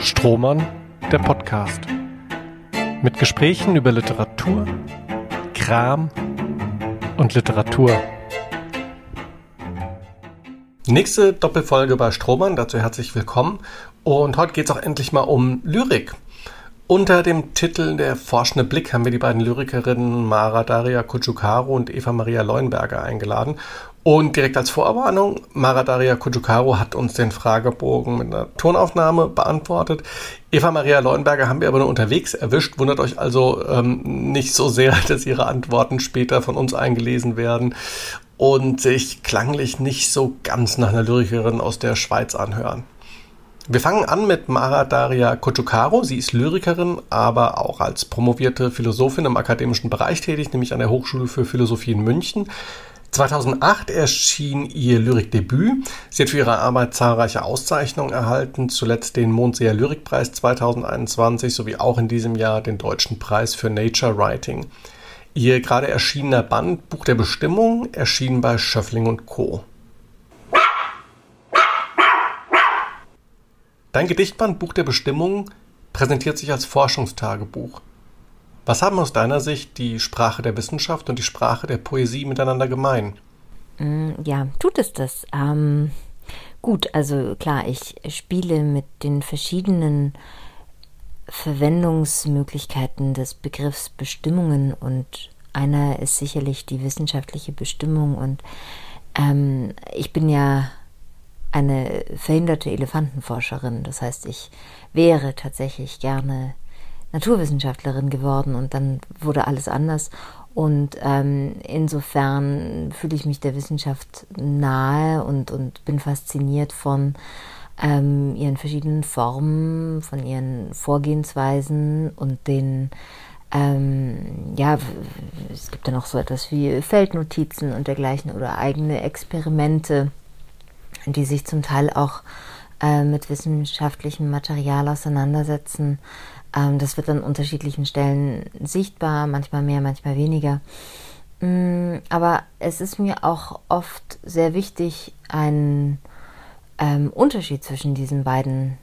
Strohmann, der Podcast. Mit Gesprächen über Literatur, Kram und Literatur. Nächste Doppelfolge bei Strohmann, dazu herzlich willkommen. Und heute geht es auch endlich mal um Lyrik. Unter dem Titel Der forschende Blick haben wir die beiden Lyrikerinnen Mara Daria Kutsukaro und Eva Maria Leuenberger eingeladen. Und direkt als Vorwarnung, Mara Daria Kutsukaro hat uns den Fragebogen mit einer Tonaufnahme beantwortet. Eva Maria Leuenberger haben wir aber nur unterwegs erwischt. Wundert euch also ähm, nicht so sehr, dass ihre Antworten später von uns eingelesen werden und sich klanglich nicht so ganz nach einer Lyrikerin aus der Schweiz anhören. Wir fangen an mit Mara Daria Kochukaro. Sie ist Lyrikerin, aber auch als promovierte Philosophin im akademischen Bereich tätig, nämlich an der Hochschule für Philosophie in München. 2008 erschien ihr Lyrikdebüt. Sie hat für ihre Arbeit zahlreiche Auszeichnungen erhalten, zuletzt den Mondseer Lyrikpreis 2021 sowie auch in diesem Jahr den Deutschen Preis für Nature Writing. Ihr gerade erschienener Band Buch der Bestimmung erschien bei Schöffling und Co. Dein Gedichtband Buch der Bestimmung präsentiert sich als Forschungstagebuch. Was haben aus deiner Sicht die Sprache der Wissenschaft und die Sprache der Poesie miteinander gemein? Mm, ja, tut es das. Ähm, gut, also klar, ich spiele mit den verschiedenen Verwendungsmöglichkeiten des Begriffs Bestimmungen und einer ist sicherlich die wissenschaftliche Bestimmung und ähm, ich bin ja eine verhinderte Elefantenforscherin. Das heißt, ich wäre tatsächlich gerne Naturwissenschaftlerin geworden und dann wurde alles anders. Und ähm, insofern fühle ich mich der Wissenschaft nahe und, und bin fasziniert von ähm, ihren verschiedenen Formen, von ihren Vorgehensweisen und den, ähm, ja, es gibt ja noch so etwas wie Feldnotizen und dergleichen oder eigene Experimente die sich zum Teil auch äh, mit wissenschaftlichem Material auseinandersetzen. Ähm, das wird an unterschiedlichen Stellen sichtbar, manchmal mehr, manchmal weniger. Mm, aber es ist mir auch oft sehr wichtig, einen ähm, Unterschied zwischen diesen beiden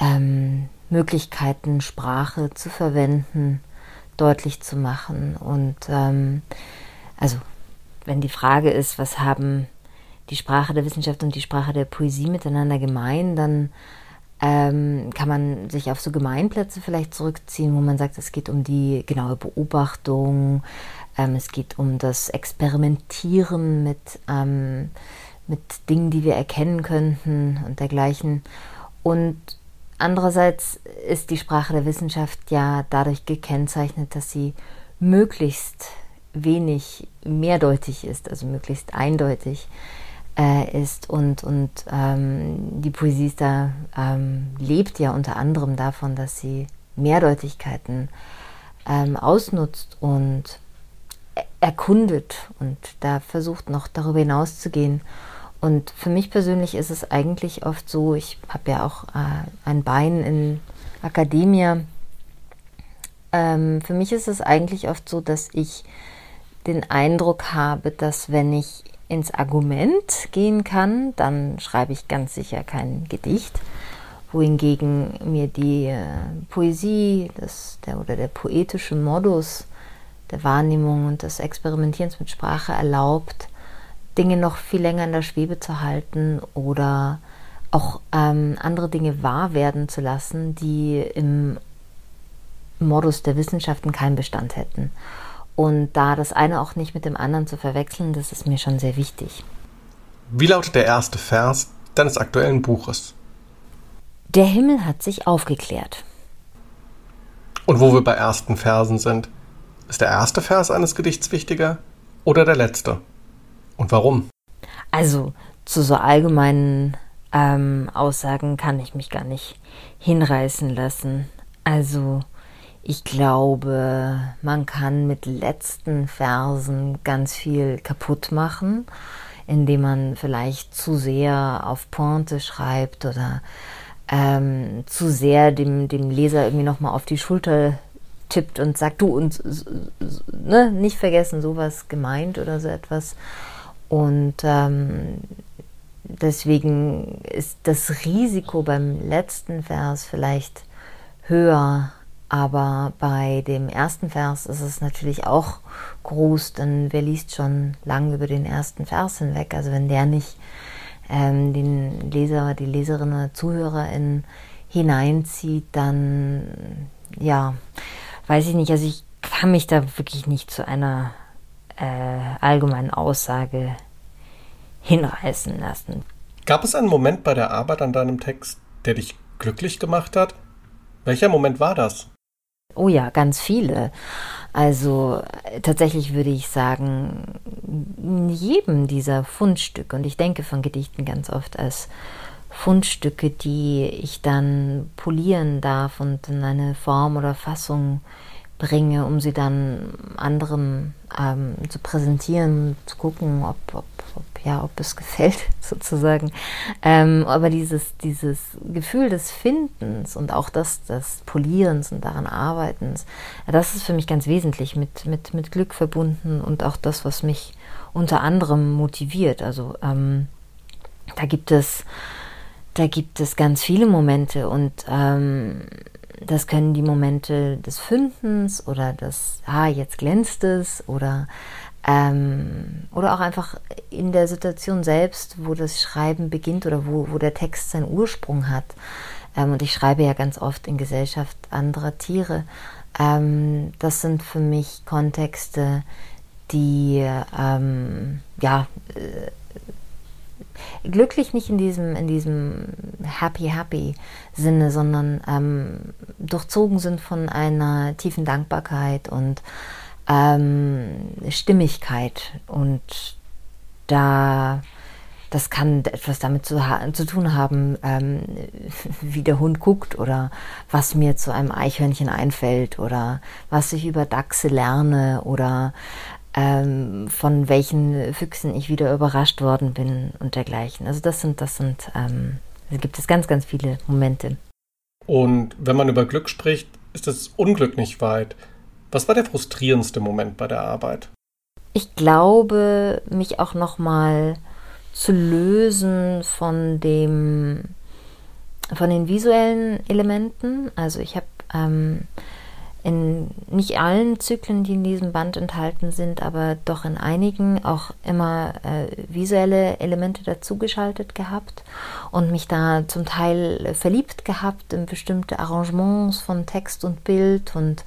ähm, Möglichkeiten, Sprache zu verwenden, deutlich zu machen. Und ähm, also, wenn die Frage ist, was haben die Sprache der Wissenschaft und die Sprache der Poesie miteinander gemein, dann ähm, kann man sich auf so Gemeinplätze vielleicht zurückziehen, wo man sagt, es geht um die genaue Beobachtung, ähm, es geht um das Experimentieren mit, ähm, mit Dingen, die wir erkennen könnten und dergleichen. Und andererseits ist die Sprache der Wissenschaft ja dadurch gekennzeichnet, dass sie möglichst wenig mehrdeutig ist, also möglichst eindeutig äh, ist und, und ähm, die Poesie ist da, ähm, lebt ja unter anderem davon, dass sie Mehrdeutigkeiten ähm, ausnutzt und erkundet und da versucht noch darüber hinaus zu gehen. Und für mich persönlich ist es eigentlich oft so, ich habe ja auch äh, ein Bein in Akademie. Ähm, für mich ist es eigentlich oft so, dass ich den Eindruck habe, dass wenn ich ins Argument gehen kann, dann schreibe ich ganz sicher kein Gedicht. Wohingegen mir die äh, Poesie das, der, oder der poetische Modus der Wahrnehmung und des Experimentierens mit Sprache erlaubt, Dinge noch viel länger in der Schwebe zu halten oder auch ähm, andere Dinge wahr werden zu lassen, die im Modus der Wissenschaften keinen Bestand hätten. Und da das eine auch nicht mit dem anderen zu verwechseln, das ist mir schon sehr wichtig. Wie lautet der erste Vers deines aktuellen Buches? Der Himmel hat sich aufgeklärt. Und wo wir bei ersten Versen sind, ist der erste Vers eines Gedichts wichtiger oder der letzte? Und warum? Also zu so allgemeinen ähm, Aussagen kann ich mich gar nicht hinreißen lassen. Also ich glaube, man kann mit letzten Versen ganz viel kaputt machen, indem man vielleicht zu sehr auf Pointe schreibt oder ähm, zu sehr dem, dem Leser irgendwie nochmal auf die Schulter tippt und sagt, du und ne, nicht vergessen, sowas gemeint oder so etwas. Und ähm, deswegen ist das Risiko beim letzten Vers vielleicht höher, aber bei dem ersten Vers ist es natürlich auch groß, denn wer liest schon lang über den ersten Vers hinweg? Also wenn der nicht ähm, den Leser, die Leserin oder Zuhörerin hineinzieht, dann ja, weiß ich nicht. Also ich kann mich da wirklich nicht zu einer äh, allgemeinen Aussage hinreißen lassen. Gab es einen Moment bei der Arbeit an deinem Text, der dich glücklich gemacht hat? Welcher Moment war das? Oh ja, ganz viele. Also tatsächlich würde ich sagen, in jedem dieser Fundstücke, und ich denke von Gedichten ganz oft als Fundstücke, die ich dann polieren darf und in eine Form oder Fassung bringe, um sie dann anderen ähm, zu präsentieren, zu gucken, ob, ob, ob, ja, ob es gefällt, sozusagen. Ähm, aber dieses, dieses Gefühl des Findens und auch das des Polierens und daran Arbeitens, das ist für mich ganz wesentlich mit, mit, mit Glück verbunden und auch das, was mich unter anderem motiviert. Also ähm, da gibt es da gibt es ganz viele Momente und ähm, das können die Momente des Findens oder des, ah, jetzt glänzt es oder, ähm, oder auch einfach in der Situation selbst, wo das Schreiben beginnt oder wo, wo der Text seinen Ursprung hat. Ähm, und ich schreibe ja ganz oft in Gesellschaft anderer Tiere. Ähm, das sind für mich Kontexte, die ähm, ja, äh, glücklich nicht in diesem, in diesem happy, happy Sinne, sondern ähm, durchzogen sind von einer tiefen Dankbarkeit und ähm, Stimmigkeit. Und da, das kann etwas damit zu, zu tun haben, ähm, wie der Hund guckt oder was mir zu einem Eichhörnchen einfällt oder was ich über Dachse lerne oder ähm, von welchen Füchsen ich wieder überrascht worden bin und dergleichen. Also das sind, das sind, ähm, da gibt es ganz, ganz viele Momente. Und wenn man über Glück spricht, ist das Unglück nicht weit. Was war der frustrierendste Moment bei der Arbeit? Ich glaube, mich auch nochmal zu lösen von dem, von den visuellen Elementen. Also ich habe ähm, in nicht allen Zyklen, die in diesem Band enthalten sind, aber doch in einigen auch immer äh, visuelle Elemente dazugeschaltet gehabt und mich da zum Teil verliebt gehabt in bestimmte Arrangements von Text und Bild und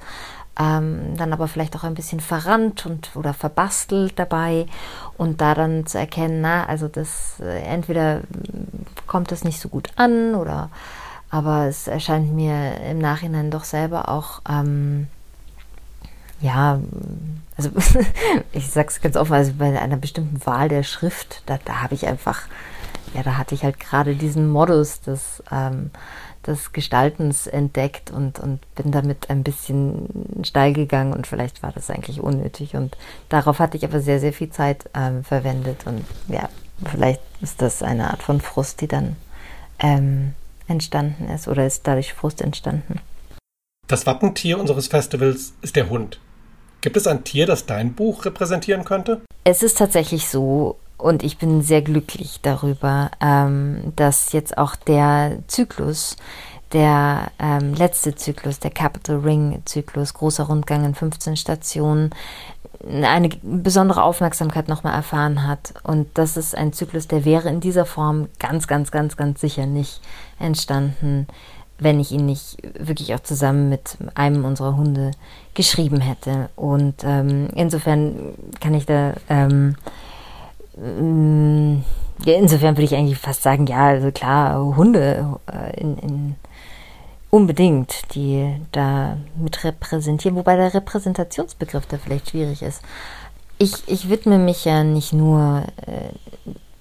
ähm, dann aber vielleicht auch ein bisschen verrannt und oder verbastelt dabei und da dann zu erkennen, na, also das äh, entweder kommt das nicht so gut an oder aber es erscheint mir im Nachhinein doch selber auch, ähm, ja, also ich sag's ganz offen, also bei einer bestimmten Wahl der Schrift, da, da habe ich einfach, ja, da hatte ich halt gerade diesen Modus des, ähm, des Gestaltens entdeckt und, und bin damit ein bisschen steil gegangen und vielleicht war das eigentlich unnötig. Und darauf hatte ich aber sehr, sehr viel Zeit ähm, verwendet und ja, vielleicht ist das eine Art von Frust, die dann ähm, entstanden ist oder ist dadurch Frust entstanden. Das Wappentier unseres Festivals ist der Hund. Gibt es ein Tier, das dein Buch repräsentieren könnte? Es ist tatsächlich so, und ich bin sehr glücklich darüber, ähm, dass jetzt auch der Zyklus, der ähm, letzte Zyklus, der Capital Ring Zyklus, großer Rundgang in 15 Stationen, eine besondere Aufmerksamkeit nochmal erfahren hat. Und das ist ein Zyklus, der wäre in dieser Form ganz, ganz, ganz, ganz sicher nicht entstanden, wenn ich ihn nicht wirklich auch zusammen mit einem unserer Hunde geschrieben hätte. Und ähm, insofern kann ich da, ähm, mm, insofern würde ich eigentlich fast sagen, ja, also klar, Hunde äh, in, in unbedingt, die da mit repräsentieren, wobei der Repräsentationsbegriff da vielleicht schwierig ist. Ich, ich widme mich ja nicht nur äh,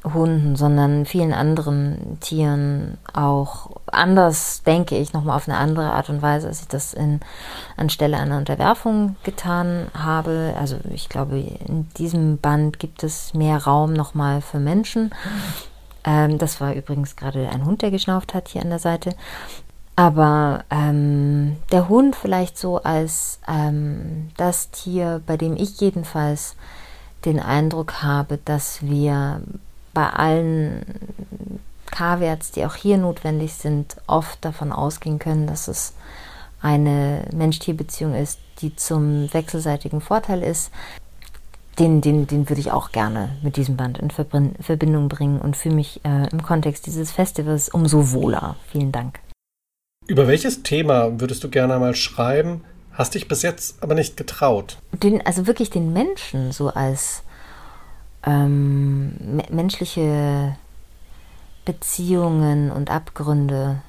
Hunden, sondern vielen anderen Tieren auch anders, denke ich, nochmal auf eine andere Art und Weise, als ich das in, anstelle einer Unterwerfung getan habe. Also ich glaube, in diesem Band gibt es mehr Raum nochmal für Menschen. Ähm, das war übrigens gerade ein Hund, der geschnauft hat hier an der Seite. Aber ähm, der Hund vielleicht so als ähm, das Tier, bei dem ich jedenfalls den Eindruck habe, dass wir bei allen K-Werts, die auch hier notwendig sind, oft davon ausgehen können, dass es eine Mensch-Tier-Beziehung ist, die zum wechselseitigen Vorteil ist. Den, den, den würde ich auch gerne mit diesem Band in Verbindung bringen und fühle mich äh, im Kontext dieses Festivals umso wohler. Vielen Dank. Über welches Thema würdest du gerne mal schreiben, hast dich bis jetzt aber nicht getraut? Den, also wirklich den Menschen so als ähm, menschliche Beziehungen und Abgründe,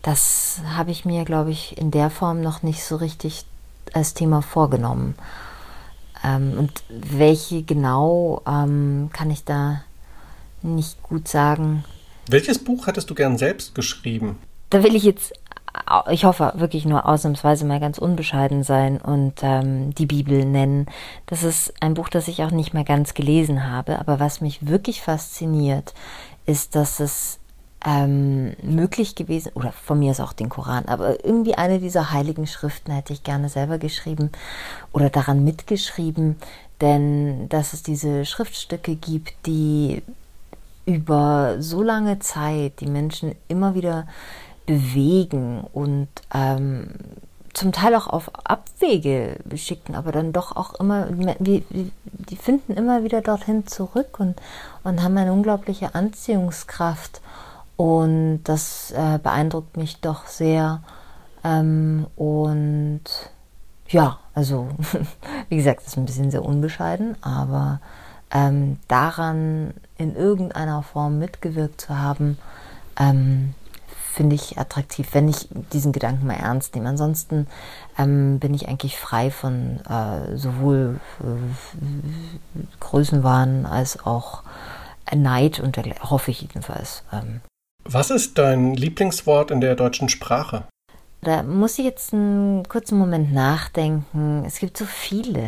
das habe ich mir, glaube ich, in der Form noch nicht so richtig als Thema vorgenommen. Ähm, und welche genau ähm, kann ich da nicht gut sagen. Welches Buch hattest du gern selbst geschrieben? Da will ich jetzt, ich hoffe, wirklich nur ausnahmsweise mal ganz unbescheiden sein und ähm, die Bibel nennen. Das ist ein Buch, das ich auch nicht mehr ganz gelesen habe, aber was mich wirklich fasziniert, ist, dass es ähm, möglich gewesen, oder von mir ist auch den Koran, aber irgendwie eine dieser heiligen Schriften hätte ich gerne selber geschrieben oder daran mitgeschrieben, denn dass es diese Schriftstücke gibt, die über so lange Zeit die Menschen immer wieder bewegen und ähm, zum Teil auch auf Abwege schicken, aber dann doch auch immer, wie, die finden immer wieder dorthin zurück und, und haben eine unglaubliche Anziehungskraft. Und das äh, beeindruckt mich doch sehr. Ähm, und ja, also wie gesagt, das ist ein bisschen sehr unbescheiden, aber ähm, daran in irgendeiner Form mitgewirkt zu haben, ähm, finde ich attraktiv, wenn ich diesen Gedanken mal ernst nehme. Ansonsten ähm, bin ich eigentlich frei von äh, sowohl äh, Größenwahn als auch Neid und hoffe ich jedenfalls. Ähm. Was ist dein Lieblingswort in der deutschen Sprache? Da muss ich jetzt einen kurzen Moment nachdenken. Es gibt so viele.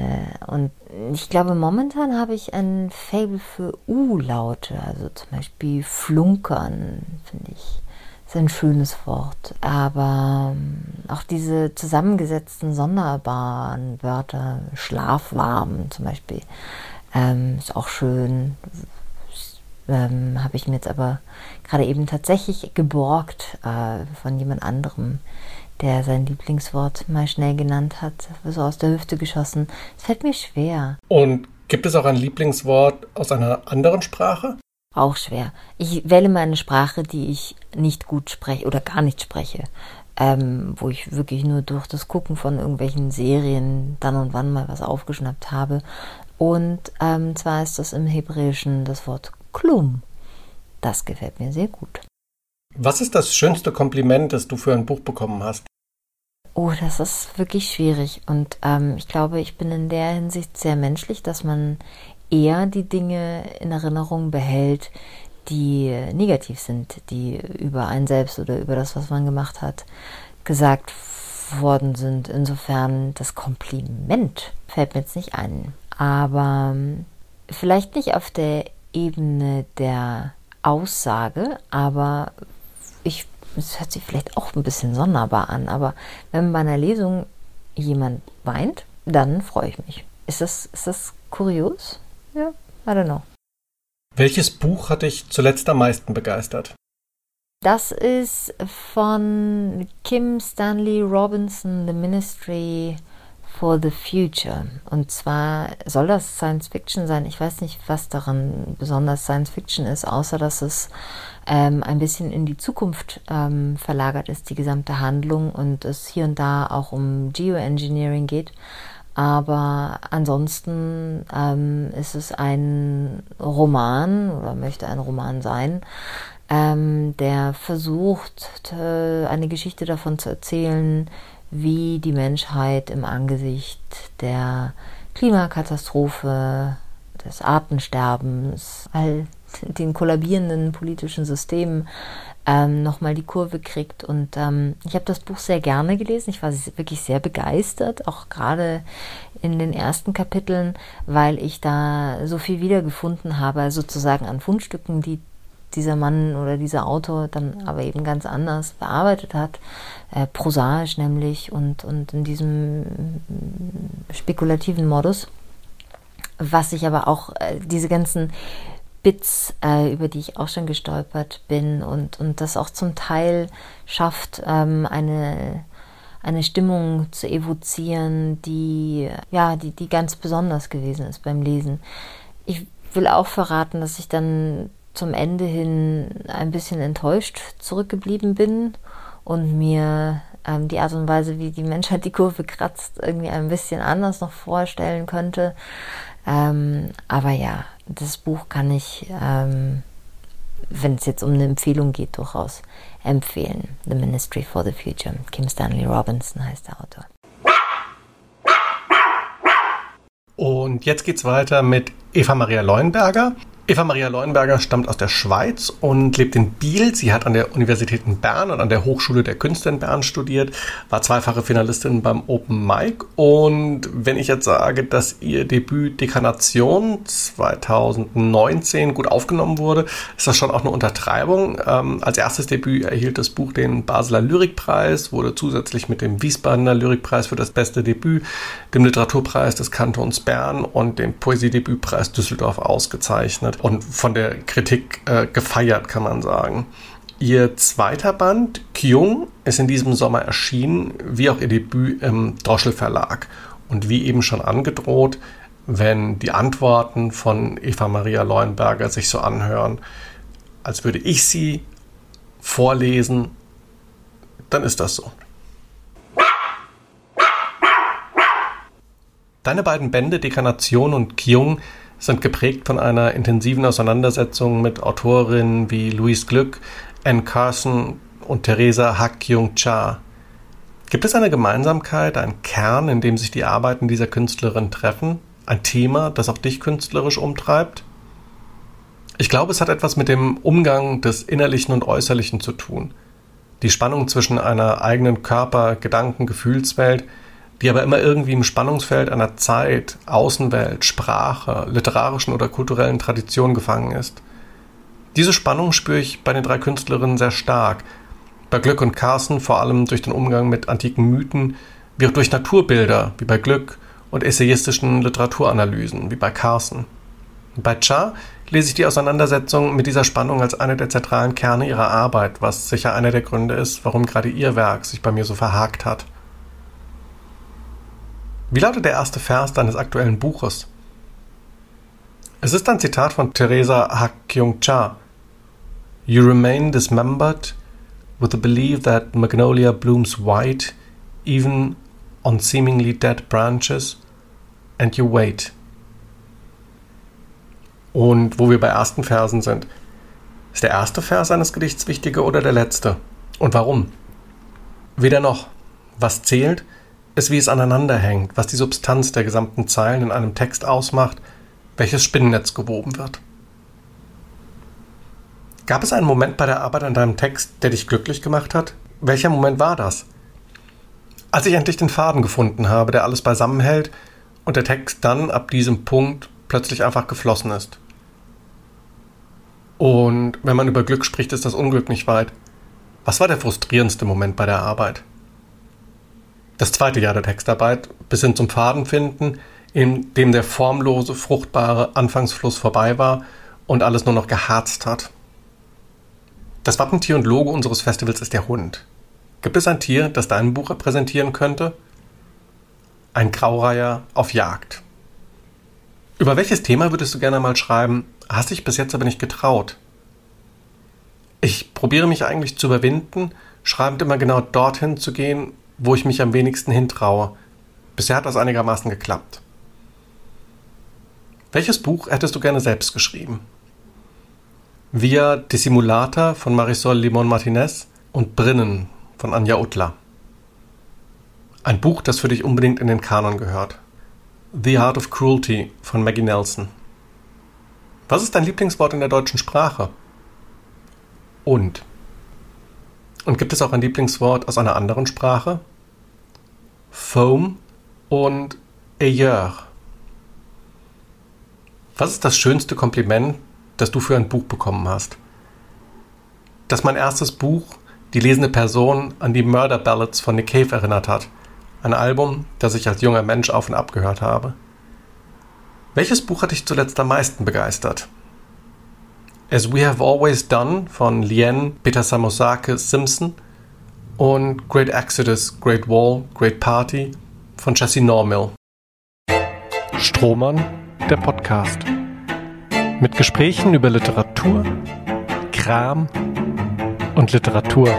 Und ich glaube, momentan habe ich ein Fable für U-Laute. Also zum Beispiel Flunkern, finde ich ein schönes Wort. Aber ähm, auch diese zusammengesetzten sonderbaren Wörter, schlafwarm zum Beispiel, ähm, ist auch schön. Ähm, Habe ich mir jetzt aber gerade eben tatsächlich geborgt äh, von jemand anderem, der sein Lieblingswort mal schnell genannt hat, so aus der Hüfte geschossen. Es fällt mir schwer. Und gibt es auch ein Lieblingswort aus einer anderen Sprache? Auch schwer. Ich wähle mal eine Sprache, die ich nicht gut spreche oder gar nicht spreche. Ähm, wo ich wirklich nur durch das Gucken von irgendwelchen Serien dann und wann mal was aufgeschnappt habe. Und ähm, zwar ist das im Hebräischen das Wort Klum. Das gefällt mir sehr gut. Was ist das schönste Kompliment, das du für ein Buch bekommen hast? Oh, das ist wirklich schwierig. Und ähm, ich glaube, ich bin in der Hinsicht sehr menschlich, dass man eher die Dinge in Erinnerung behält, die negativ sind, die über einen selbst oder über das, was man gemacht hat, gesagt worden sind. Insofern das Kompliment fällt mir jetzt nicht ein. Aber ähm, vielleicht nicht auf der Ebene der Aussage, aber ich, es hört sich vielleicht auch ein bisschen sonderbar an, aber wenn bei einer Lesung jemand weint, dann freue ich mich. Ist das, ist das kurios? I don't know. Welches Buch hat dich zuletzt am meisten begeistert? Das ist von Kim Stanley Robinson, The Ministry for the Future. Und zwar soll das Science Fiction sein. Ich weiß nicht, was daran besonders Science Fiction ist, außer dass es ähm, ein bisschen in die Zukunft ähm, verlagert ist, die gesamte Handlung, und es hier und da auch um Geoengineering geht. Aber ansonsten ähm, ist es ein Roman oder möchte ein Roman sein, ähm, der versucht, eine Geschichte davon zu erzählen, wie die Menschheit im Angesicht der Klimakatastrophe, des Artensterbens, all den kollabierenden politischen Systemen ähm, nochmal die Kurve kriegt. Und ähm, ich habe das Buch sehr gerne gelesen. Ich war wirklich sehr begeistert, auch gerade in den ersten Kapiteln, weil ich da so viel wiedergefunden habe, sozusagen an Fundstücken, die dieser Mann oder dieser Autor dann aber eben ganz anders bearbeitet hat, äh, prosaisch nämlich und, und in diesem spekulativen Modus. Was ich aber auch, äh, diese ganzen Bits, äh, über die ich auch schon gestolpert bin und, und das auch zum Teil schafft, ähm, eine, eine Stimmung zu evozieren, die, ja, die, die ganz besonders gewesen ist beim Lesen. Ich will auch verraten, dass ich dann zum Ende hin ein bisschen enttäuscht zurückgeblieben bin und mir ähm, die Art und Weise, wie die Menschheit die Kurve kratzt, irgendwie ein bisschen anders noch vorstellen könnte. Ähm, aber ja, das Buch kann ich, ähm, wenn es jetzt um eine Empfehlung geht, durchaus empfehlen. The Ministry for the Future. Kim Stanley Robinson heißt der Autor. Und jetzt geht's weiter mit Eva Maria Leuenberger. Eva Maria Leuenberger stammt aus der Schweiz und lebt in Biel. Sie hat an der Universität in Bern und an der Hochschule der Künste in Bern studiert, war zweifache Finalistin beim Open Mic. Und wenn ich jetzt sage, dass ihr Debüt Dekanation 2019 gut aufgenommen wurde, ist das schon auch eine Untertreibung. Ähm, als erstes Debüt erhielt das Buch den Basler Lyrikpreis, wurde zusätzlich mit dem Wiesbadener Lyrikpreis für das beste Debüt, dem Literaturpreis des Kantons Bern und dem Poesiedebütpreis Düsseldorf ausgezeichnet wird und von der Kritik äh, gefeiert, kann man sagen. Ihr zweiter Band, Kyung, ist in diesem Sommer erschienen, wie auch ihr Debüt im Droschel Verlag. Und wie eben schon angedroht, wenn die Antworten von Eva Maria Leuenberger sich so anhören, als würde ich sie vorlesen, dann ist das so. Deine beiden Bände Dekanation und Kyung sind geprägt von einer intensiven Auseinandersetzung mit Autorinnen wie Louise Glück, Anne Carson und Theresa Hak-Kyung-cha. Gibt es eine Gemeinsamkeit, einen Kern, in dem sich die Arbeiten dieser Künstlerin treffen? Ein Thema, das auch dich künstlerisch umtreibt? Ich glaube, es hat etwas mit dem Umgang des Innerlichen und Äußerlichen zu tun. Die Spannung zwischen einer eigenen Körper-, Gedanken-, Gefühlswelt – die aber immer irgendwie im Spannungsfeld einer Zeit, Außenwelt, Sprache, literarischen oder kulturellen Tradition gefangen ist. Diese Spannung spüre ich bei den drei Künstlerinnen sehr stark. Bei Glück und Carsten vor allem durch den Umgang mit antiken Mythen, wie auch durch Naturbilder, wie bei Glück, und essayistischen Literaturanalysen, wie bei Carsten. Bei Cha lese ich die Auseinandersetzung mit dieser Spannung als eine der zentralen Kerne ihrer Arbeit, was sicher einer der Gründe ist, warum gerade ihr Werk sich bei mir so verhakt hat. Wie lautet der erste Vers deines aktuellen Buches? Es ist ein Zitat von Theresa Hak-Kyung-cha. You remain dismembered with the belief that magnolia blooms white even on seemingly dead branches and you wait. Und wo wir bei ersten Versen sind, ist der erste Vers eines Gedichts wichtiger oder der letzte? Und warum? Weder noch. Was zählt, ist, wie es aneinander hängt, was die Substanz der gesamten Zeilen in einem Text ausmacht, welches Spinnennetz gewoben wird. Gab es einen Moment bei der Arbeit an deinem Text, der dich glücklich gemacht hat? Welcher Moment war das? Als ich endlich den Faden gefunden habe, der alles beisammenhält und der Text dann ab diesem Punkt plötzlich einfach geflossen ist. Und wenn man über Glück spricht, ist das Unglück nicht weit. Was war der frustrierendste Moment bei der Arbeit? Das zweite Jahr der Textarbeit bis hin zum Fadenfinden, in dem der formlose, fruchtbare Anfangsfluss vorbei war und alles nur noch geharzt hat. Das Wappentier und Logo unseres Festivals ist der Hund. Gibt es ein Tier, das dein Buch repräsentieren könnte? Ein Graureiher auf Jagd. Über welches Thema würdest du gerne mal schreiben, hast dich bis jetzt aber nicht getraut? Ich probiere mich eigentlich zu überwinden, schreibend immer genau dorthin zu gehen, wo ich mich am wenigsten hintraue. Bisher hat das einigermaßen geklappt. Welches Buch hättest du gerne selbst geschrieben? Via Dissimulata von Marisol Limon Martinez und Brinnen von Anja Utla. Ein Buch, das für dich unbedingt in den Kanon gehört. The Art of Cruelty von Maggie Nelson. Was ist dein Lieblingswort in der deutschen Sprache? Und und gibt es auch ein Lieblingswort aus einer anderen Sprache? Foam und Ailleurs. Was ist das schönste Kompliment, das du für ein Buch bekommen hast? Dass mein erstes Buch die lesende Person an die Murder Ballads von Nick Cave erinnert hat. Ein Album, das ich als junger Mensch auf und ab gehört habe. Welches Buch hat dich zuletzt am meisten begeistert? As We Have Always Done von Lien, Peter Samosake, Simpson und Great Exodus, Great Wall, Great Party von Jesse Normill. Strohmann, der Podcast. Mit Gesprächen über Literatur, Kram und Literatur.